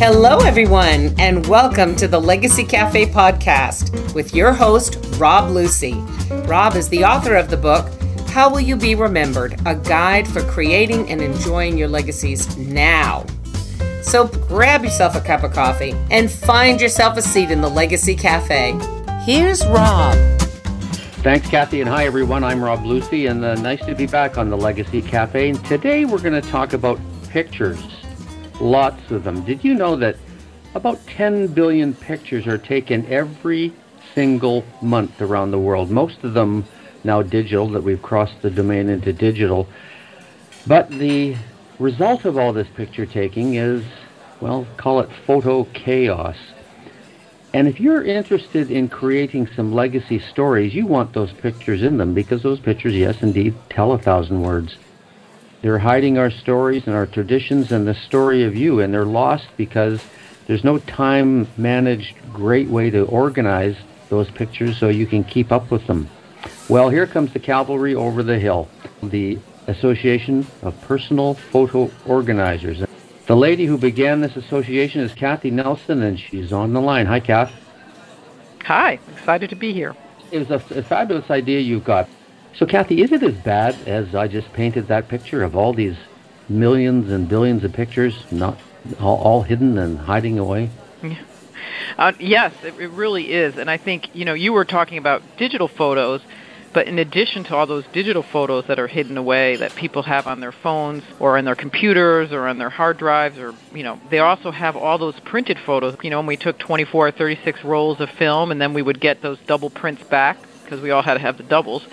Hello, everyone, and welcome to the Legacy Cafe podcast with your host, Rob Lucy. Rob is the author of the book, How Will You Be Remembered? A Guide for Creating and Enjoying Your Legacies Now. So grab yourself a cup of coffee and find yourself a seat in the Legacy Cafe. Here's Rob. Thanks, Kathy, and hi, everyone. I'm Rob Lucy, and uh, nice to be back on the Legacy Cafe. And today we're going to talk about pictures. Lots of them. Did you know that about 10 billion pictures are taken every single month around the world? Most of them now digital, that we've crossed the domain into digital. But the result of all this picture taking is, well, call it photo chaos. And if you're interested in creating some legacy stories, you want those pictures in them because those pictures, yes, indeed, tell a thousand words. They're hiding our stories and our traditions and the story of you, and they're lost because there's no time managed great way to organize those pictures so you can keep up with them. Well, here comes the cavalry over the hill, the Association of Personal Photo Organizers. The lady who began this association is Cathi Nelson, and she's on the line. Hi, Kath. Hi, excited to be here. It was a, a fabulous idea you've got. So, Cathi, is it as bad as I just painted that picture of all these millions and billions of pictures, not all, all hidden and hiding away? Uh, yes, it, it really is. And I think, you know, you were talking about digital photos, but in addition to all those digital photos that are hidden away that people have on their phones or on their computers or on their hard drives or, you know, they also have all those printed photos. You know, when we took 24 or 36 rolls of film and then we would get those double prints back because we all had to have the doubles.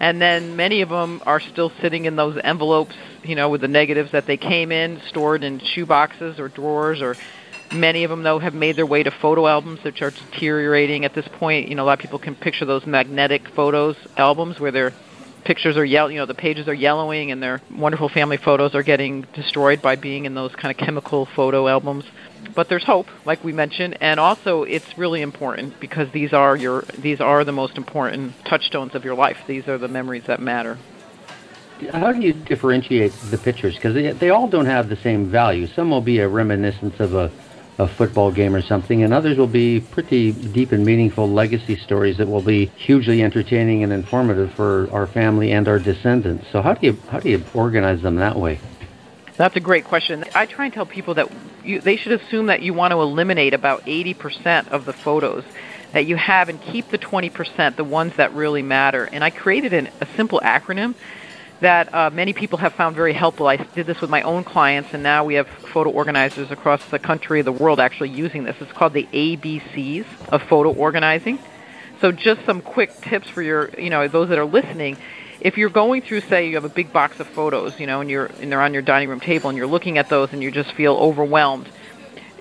And then many of them are still sitting in those envelopes, you know, with the negatives that they came in, stored in shoe boxes or drawers or Many of them, though, have made their way to photo albums, which are deteriorating at this point. You know, a lot of people can picture those magnetic photos albums where their pictures are yellow. You know, the pages are yellowing, and their wonderful family photos are getting destroyed by being in those kind of chemical photo albums. But there's hope, like we mentioned, and also it's really important because these are your these are the most important touchstones of your life. These are the memories that matter how do you differentiate the pictures? Because they, they all don't have the same value. Some will be a reminiscence of a a football game or something, and others will be pretty deep and meaningful legacy stories that will be hugely entertaining and informative for our family and our descendants. So how do you how do you organize them that way? That's a great question. I try and tell people that you, they should assume that you want to eliminate about 80% of the photos that you have and keep the 20%, the ones that really matter. And I created an, a simple acronym that uh, many people have found very helpful. I did this with my own clients, and now we have photo organizers across the country, the world, actually using this. It's called the ABCs of photo organizing. So, just some quick tips for your, you know, those that are listening. If you're going through, say, you have a big box of photos, you know, and you're and they're on your dining room table, and you're looking at those, and you just feel overwhelmed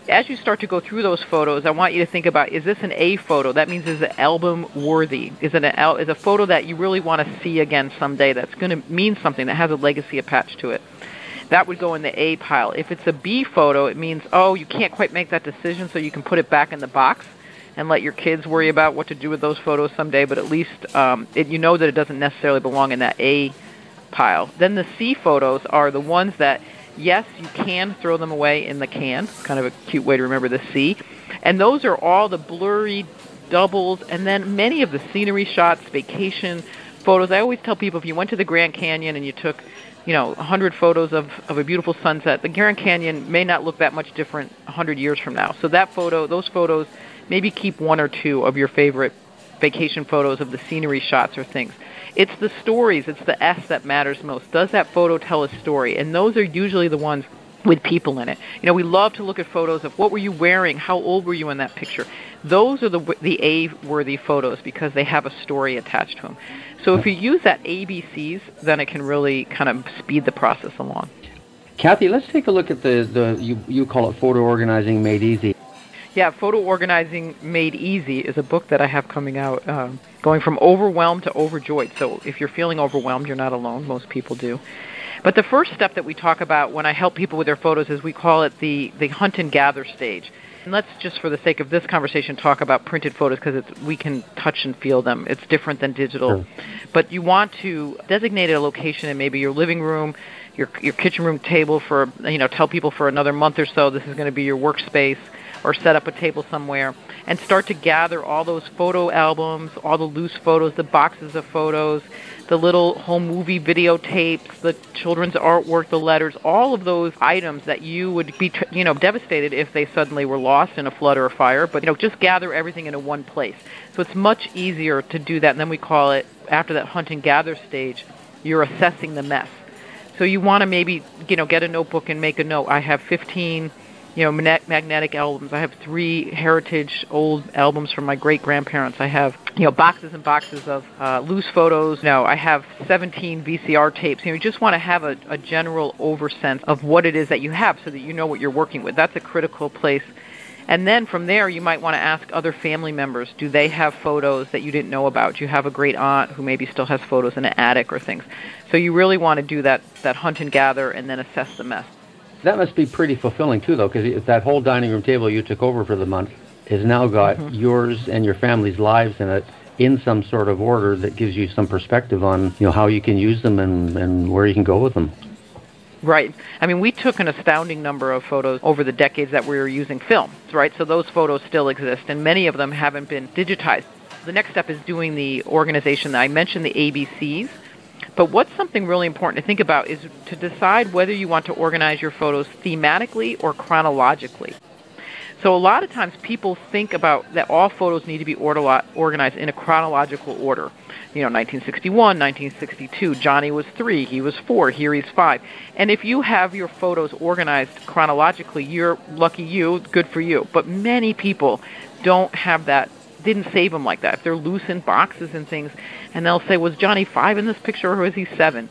as you start to go through those photos, I want you to think about: Is this an A photo? That means is it album worthy? Is it an is a photo that you really want to see again someday? That's going to mean something that has a legacy attached to it. That would go in the A pile. If it's a B photo, it means oh you can't quite make that decision, so you can put it back in the box and let your kids worry about what to do with those photos someday. But at least um, it, you know that it doesn't necessarily belong in that A pile. Then the C photos are the ones that yes, you can throw them away in the can. Kind of a cute way to remember the C. And those are all the blurry doubles, and then many of the scenery shots, vacation photos. I always tell people if you went to the Grand Canyon and you took, you know, 100 photos of, of a beautiful sunset, the Grand Canyon may not look that much different 100 years from now. So that photo, those photos, maybe keep one or two of your favorite vacation photos of the scenery shots or things. It's the stories, it's the S that matters most. Does that photo tell a story? And those are usually the ones with people in it. You know, we love to look at photos of what were you wearing, how old were you in that picture. Those are the the A-worthy photos because they have a story attached to them. So if you use that ABCs, then it can really kind of speed the process along. Cathi, let's take a look at the, the you, you call it photo organizing made easy. Yeah, Photo Organizing Made Easy is a book that I have coming out, uh, going from overwhelmed to overjoyed. So if you're feeling overwhelmed, you're not alone. Most people do. But the first step that we talk about when I help people with their photos is we call it the, the hunt and gather stage. And let's just, for the sake of this conversation, talk about printed photos because we can touch and feel them. It's different than digital. Sure. But you want to designate a location in maybe your living room, your your kitchen room table for you know tell people for another month or so this is going to be your workspace or set up a table somewhere and start to gather all those photo albums, all the loose photos, the boxes of photos, the little home movie videotapes, the children's artwork, the letters, all of those items that you would be, you know, devastated if they suddenly were lost in a flood or a fire. But you know, just gather everything into one place. So it's much easier to do that. And then we call it after that hunt and gather stage, you're assessing the mess. So you want to maybe, you know, get a notebook and make a note. I have 15 you know, magnetic albums. I have three heritage old albums from my great grandparents. I have, you know, boxes and boxes of uh, loose photos. No, I have 17 VCR tapes. You know, you just want to have a, a general oversense of what it is that you have so that you know what you're working with. That's a critical place. And then from there, you might want to ask other family members, do they have photos that you didn't know about? Do you have a great aunt who maybe still has photos in an attic or things? So you really want to do that, that hunt and gather and then assess the mess. That must be pretty fulfilling too, though, because that whole dining room table you took over for the month has now got mm-hmm. yours and your family's lives in it in some sort of order that gives you some perspective on you know how you can use them and, and where you can go with them. Right. I mean, we took an astounding number of photos over the decades that we were using film, right? So those photos still exist, and many of them haven't been digitized. The next step is doing the organization. That I mentioned the ABCs. But what's something really important to think about is to decide whether you want to organize your photos thematically or chronologically. So a lot of times people think about that all photos need to be organized in a chronological order. You know, 1961, 1962, Johnny was three, he was four, here he's five. And if you have your photos organized chronologically, you're lucky you, good for you. But many people don't have that didn't save them like that. If they're loose in boxes and things, and they'll say, "Was Johnny five in this picture, or was he seven?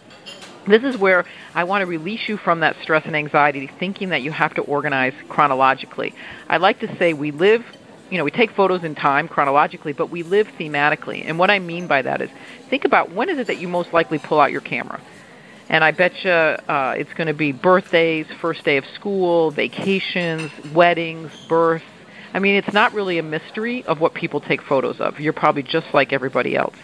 This is where I want to release you from that stress and anxiety, thinking that you have to organize chronologically. I like to say we live, you know, we take photos in time chronologically, but we live thematically. And what I mean by that is, think about when is it that you most likely pull out your camera. And I bet you uh, it's going to be birthdays, first day of school, vacations, weddings, births, I mean, it's not really a mystery of what people take photos of. You're probably just like everybody else.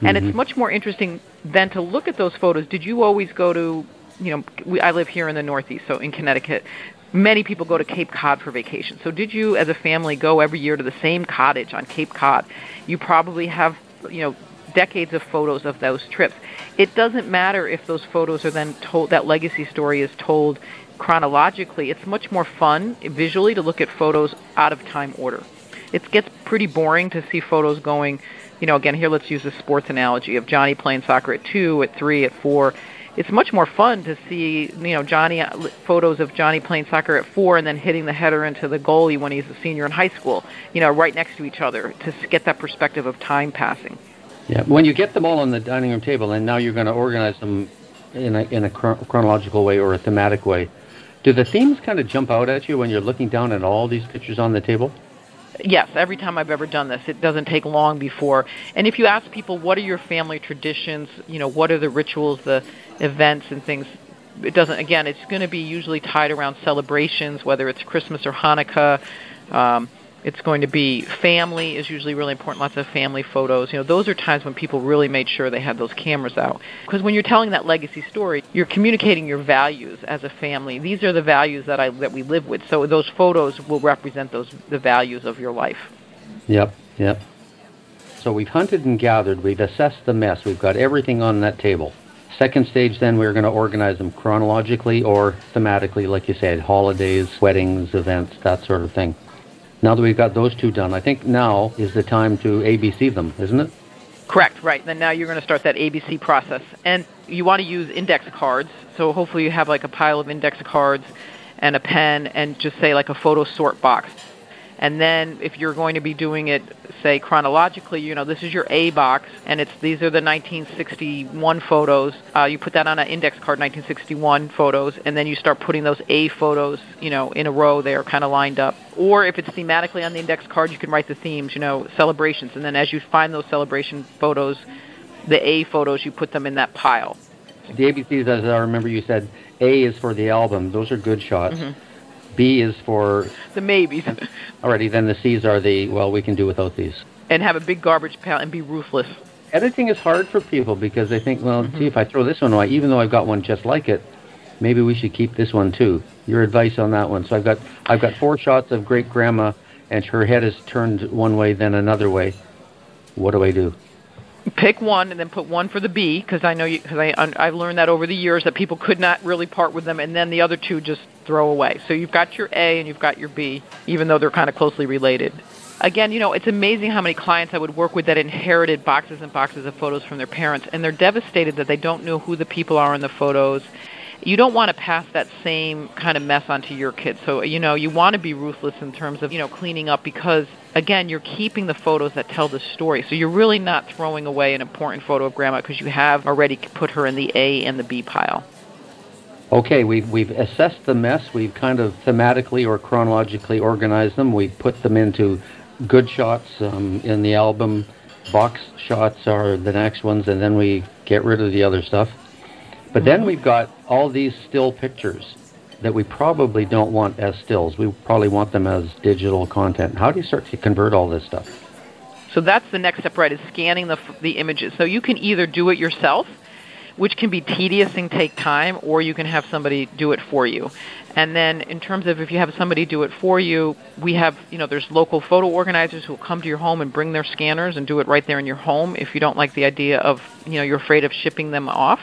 And mm-hmm. it's much more interesting than to look at those photos. Did you always go to, you know, we, I live here in the Northeast, so in Connecticut. Many people go to Cape Cod for vacation. So did you, as a family, go every year to the same cottage on Cape Cod? You probably have, you know, decades of photos of those trips. It doesn't matter if those photos are then told, that legacy story is told chronologically, it's much more fun visually to look at photos out of time order. It gets pretty boring to see photos going, you know, again, here let's use a sports analogy of Johnny playing soccer at 2, at 3, at 4. It's much more fun to see, you know, Johnny uh, photos of Johnny playing soccer at 4 and then hitting the header into the goalie when he's a senior in high school, you know, right next to each other to get that perspective of time passing. Yeah, when you get them all on the dining room table and now you're going to organize them in a in a chronological way or a thematic way, do the themes kind of jump out at you when you're looking down at all these pictures on the table? Yes, every time I've ever done this, it doesn't take long before. And if you ask people, what are your family traditions? You know, what are the rituals, the events, and things? It doesn't. Again, it's going to be usually tied around celebrations, whether it's Christmas or Hanukkah. Um, it's going to be family is usually really important. Lots of family photos. You know, those are times when people really made sure they had those cameras out. Because when you're telling that legacy story, you're communicating your values as a family. These are the values that I that we live with. So those photos will represent those the values of your life. Yep. Yep. So we've hunted and gathered. We've assessed the mess. We've got everything on that table. Second stage, then we're going to organize them chronologically or thematically, like you said, holidays, weddings, events, that sort of thing. Now that we've got those two done, I think now is the time to ABC them, isn't it? Correct, right. Then now you're going to start that ABC process. And you want to use index cards. So hopefully you have like a pile of index cards and a pen and just say like a photo sort box. And then if you're going to be doing it, say chronologically, you know, this is your A box, and it's these are the 1961 photos. Uh, you put that on an index card, 1961 photos, and then you start putting those A photos, you know, in a row They are kind of lined up. Or if it's thematically on the index card, you can write the themes, you know, celebrations, and then as you find those celebration photos, the A photos, you put them in that pile. The ABCs, as I remember, you said A is for the album. Those are good shots. Mm-hmm B is for the maybes. Alrighty, then the C's are the well, we can do without these. And have a big garbage pail and be ruthless. Editing is hard for people because they think, well, mm-hmm. gee, if I throw this one away, even though I've got one just like it, maybe we should keep this one too. Your advice on that one. So I've got I've got four shots of great grandma, and her head is turned one way, then another way. What do I do? Pick one and then put one for the B because I know you because I I've learned that over the years that people could not really part with them, and then the other two just throw away. So you've got your A and you've got your B, even though they're kind of closely related again, you know, it's amazing how many clients I would work with that inherited boxes and boxes of photos from their parents, and they're devastated that they don't know who the people are in the photos. You don't want to pass that same kind of mess onto your kids. So, you know, you want to be ruthless in terms of, you know, cleaning up because, again, you're keeping the photos that tell the story. So you're really not throwing away an important photo of grandma because you have already put her in the A and the B pile. Okay, we've, we've assessed the mess. We've kind of thematically or chronologically organized them. We've put them into good shots um, in the album. Box shots are the next ones, and then we get rid of the other stuff. But then we've got all these still pictures that we probably don't want as stills. We probably want them as digital content. How do you start to convert all this stuff? So that's the next step, right? Is scanning the the images. So you can either do it yourself, which can be tedious and take time, or you can have somebody do it for you. And then in terms of if you have somebody do it for you, we have, you know, there's local photo organizers who will come to your home and bring their scanners and do it right there in your home if you don't like the idea of, you know, you're afraid of shipping them off.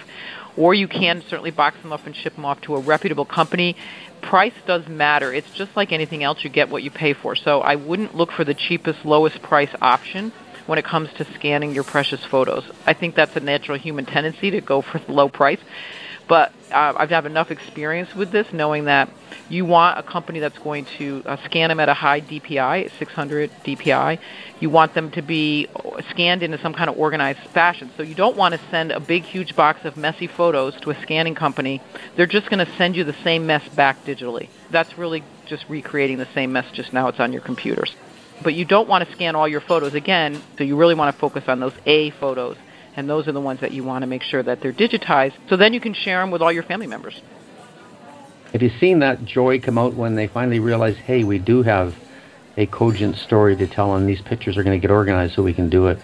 Or you can certainly box them up and ship them off to a reputable company. Price does matter. It's just like anything else, you get what you pay for. So I wouldn't look for the cheapest, lowest price option when it comes to scanning your precious photos. I think that's a natural human tendency to go for the low price. But uh, I've had enough experience with this, knowing that you want a company that's going to uh, scan them at a high DPI, 600 DPI. You want them to be scanned in some kind of organized fashion. So you don't want to send a big, huge box of messy photos to a scanning company. They're just going to send you the same mess back digitally. That's really just recreating the same mess, just now it's on your computers. But you don't want to scan all your photos again, so you really want to focus on those A photos and those are the ones that you want to make sure that they're digitized so then you can share them with all your family members. Have you seen that joy come out when they finally realize, hey, we do have a cogent story to tell and these pictures are going to get organized so we can do it?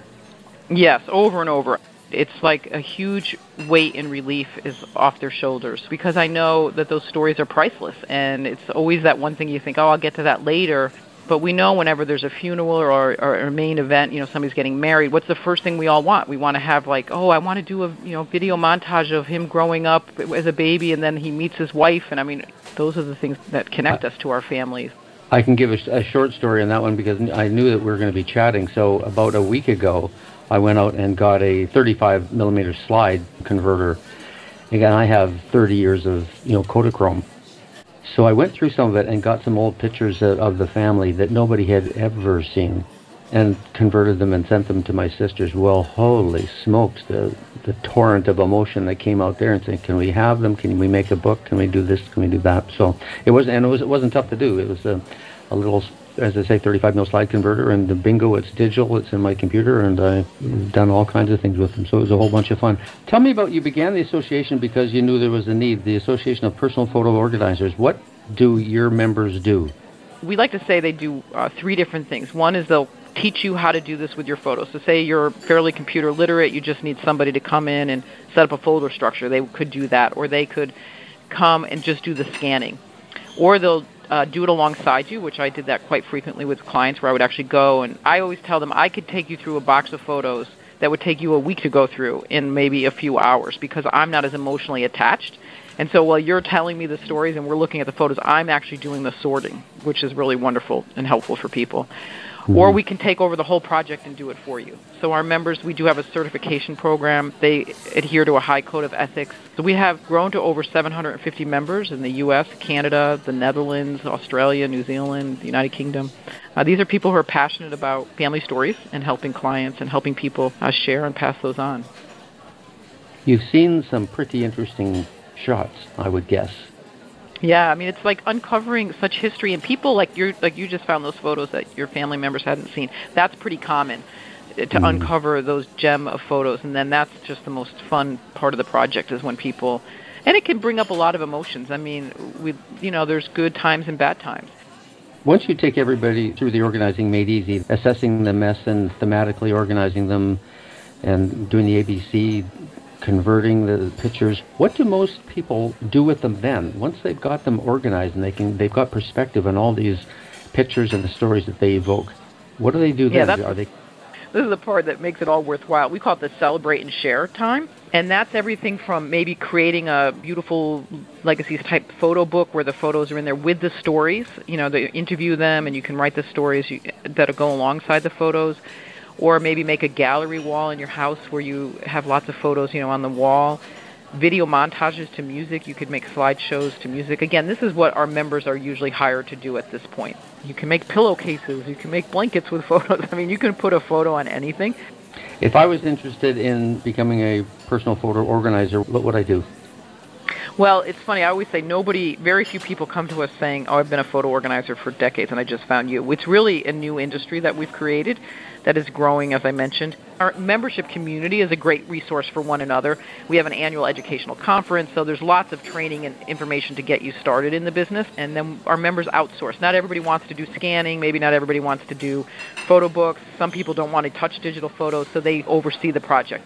Yes, over and over. It's like a huge weight and relief is off their shoulders because I know that those stories are priceless and it's always that one thing you think, oh, I'll get to that later but we know whenever there's a funeral or, or a main event, you know, somebody's getting married, what's the first thing we all want? We want to have like, oh, I want to do a you know video montage of him growing up as a baby, and then he meets his wife, and I mean, those are the things that connect us to our families. I can give a, a short story on that one because I knew that we were going to be chatting. So about a week ago, I went out and got a 35 millimeter slide converter. Again, I have 30 years of you know Kodachrome so I went through some of it and got some old pictures of the family that nobody had ever seen and converted them and sent them to my sisters. Well, holy smokes, the, the torrent of emotion that came out there and saying, can we have them? Can we make a book? Can we do this? Can we do that? So it wasn't and it, was, it wasn't tough to do. It was a, a little as I say, 35 mil slide converter, and the bingo, it's digital, it's in my computer, and I've done all kinds of things with them. So it was a whole bunch of fun. Tell me about you began the association because you knew there was a need, the Association of Personal Photo Organizers. What do your members do? We like to say they do uh, three different things. One is they'll teach you how to do this with your photos. So say you're fairly computer literate, you just need somebody to come in and set up a folder structure. They could do that, or they could come and just do the scanning. Or they'll uh, do it alongside you, which I did that quite frequently with clients where I would actually go and I always tell them I could take you through a box of photos that would take you a week to go through in maybe a few hours because I'm not as emotionally attached. And so while you're telling me the stories and we're looking at the photos, I'm actually doing the sorting, which is really wonderful and helpful for people. Mm-hmm. Or we can take over the whole project and do it for you. So our members, we do have a certification program. They adhere to a high code of ethics. So we have grown to over 750 members in the U.S., Canada, the Netherlands, Australia, New Zealand, the United Kingdom. Uh, these are people who are passionate about family stories and helping clients and helping people uh, share and pass those on. You've seen some pretty interesting shots, I would guess. Yeah, I mean it's like uncovering such history and people like you like you just found those photos that your family members hadn't seen. That's pretty common uh, to mm. uncover those gem of photos and then that's just the most fun part of the project is when people and it can bring up a lot of emotions. I mean, we you know, there's good times and bad times. Once you take everybody through the organizing made easy, assessing the mess and thematically organizing them and doing the ABC converting the pictures. What do most people do with them then? Once they've got them organized and they can, they've got perspective on all these pictures and the stories that they evoke. What do they do yeah, then? Are they? This is the part that makes it all worthwhile. We call it the celebrate and share time. And that's everything from maybe creating a beautiful legacies type photo book where the photos are in there with the stories. You know, they interview them and you can write the stories that go alongside the photos. Or maybe make a gallery wall in your house where you have lots of photos, you know, on the wall. Video montages to music. You could make slideshows to music. Again, this is what our members are usually hired to do at this point. You can make pillowcases. You can make blankets with photos. I mean, you can put a photo on anything. If I was interested in becoming a personal photo organizer, what would I do? Well, it's funny. I always say nobody, very few people come to us saying, "Oh, I've been a photo organizer for decades and I just found you." It's really a new industry that we've created that is growing, as I mentioned. Our membership community is a great resource for one another. We have an annual educational conference, so there's lots of training and information to get you started in the business. And then our members outsource. Not everybody wants to do scanning, maybe not everybody wants to do photo books. Some people don't want to touch digital photos, so they oversee the project.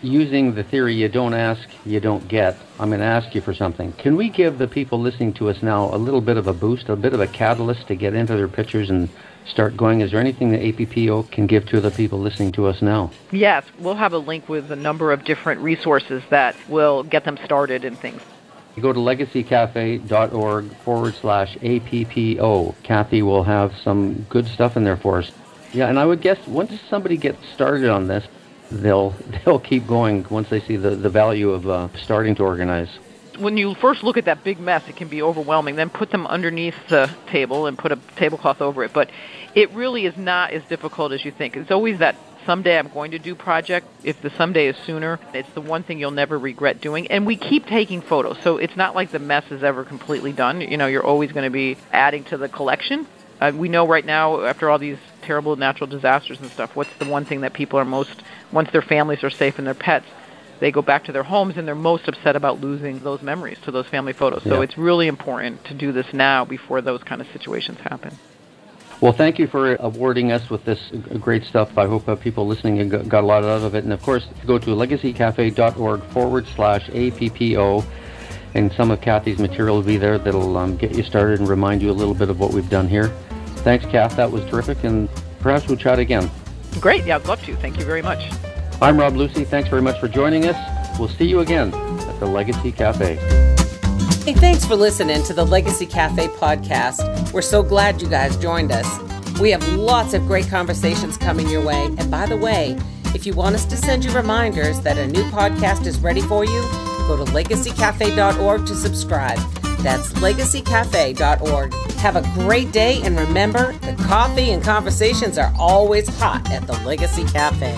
Using the theory you don't ask, you don't get, I'm going to ask you for something. Can we give the people listening to us now a little bit of a boost, a bit of a catalyst to get into their pictures and start going. Is there anything that APPO can give to the people listening to us now? Yes, we'll have a link with a number of different resources that will get them started in things. You go to legacycafe.org forward slash APPO. Cathi will have some good stuff in there for us. Yeah, and I would guess once somebody gets started on this, they'll they'll keep going once they see the, the value of uh, starting to organize when you first look at that big mess, it can be overwhelming. Then put them underneath the table and put a tablecloth over it. But it really is not as difficult as you think. It's always that someday I'm going to do project. If the someday is sooner, it's the one thing you'll never regret doing. And we keep taking photos, so it's not like the mess is ever completely done. You know, you're always going to be adding to the collection. Uh, we know right now, after all these terrible natural disasters and stuff, what's the one thing that people are most, once their families are safe and their pets, they go back to their homes and they're most upset about losing those memories to those family photos. Yeah. So it's really important to do this now before those kind of situations happen. Well, thank you for awarding us with this great stuff. I hope uh, people listening got a lot out of it. And of course, go to legacycafe.org forward slash APPO, and some of Cathi's material will be there that'll um, get you started and remind you a little bit of what we've done here. Thanks, Kath. That was terrific, and perhaps we'll chat again. Great. Yeah, I'd love to. Thank you very much. I'm Rob Lucy. Thanks very much for joining us. We'll see you again at the Legacy Cafe. Hey, thanks for listening to the Legacy Cafe podcast. We're so glad you guys joined us. We have lots of great conversations coming your way. And by the way, if you want us to send you reminders that a new podcast is ready for you, go to legacycafe.org to subscribe. That's legacycafe.org. Have a great day, and remember, the coffee and conversations are always hot at the Legacy Cafe.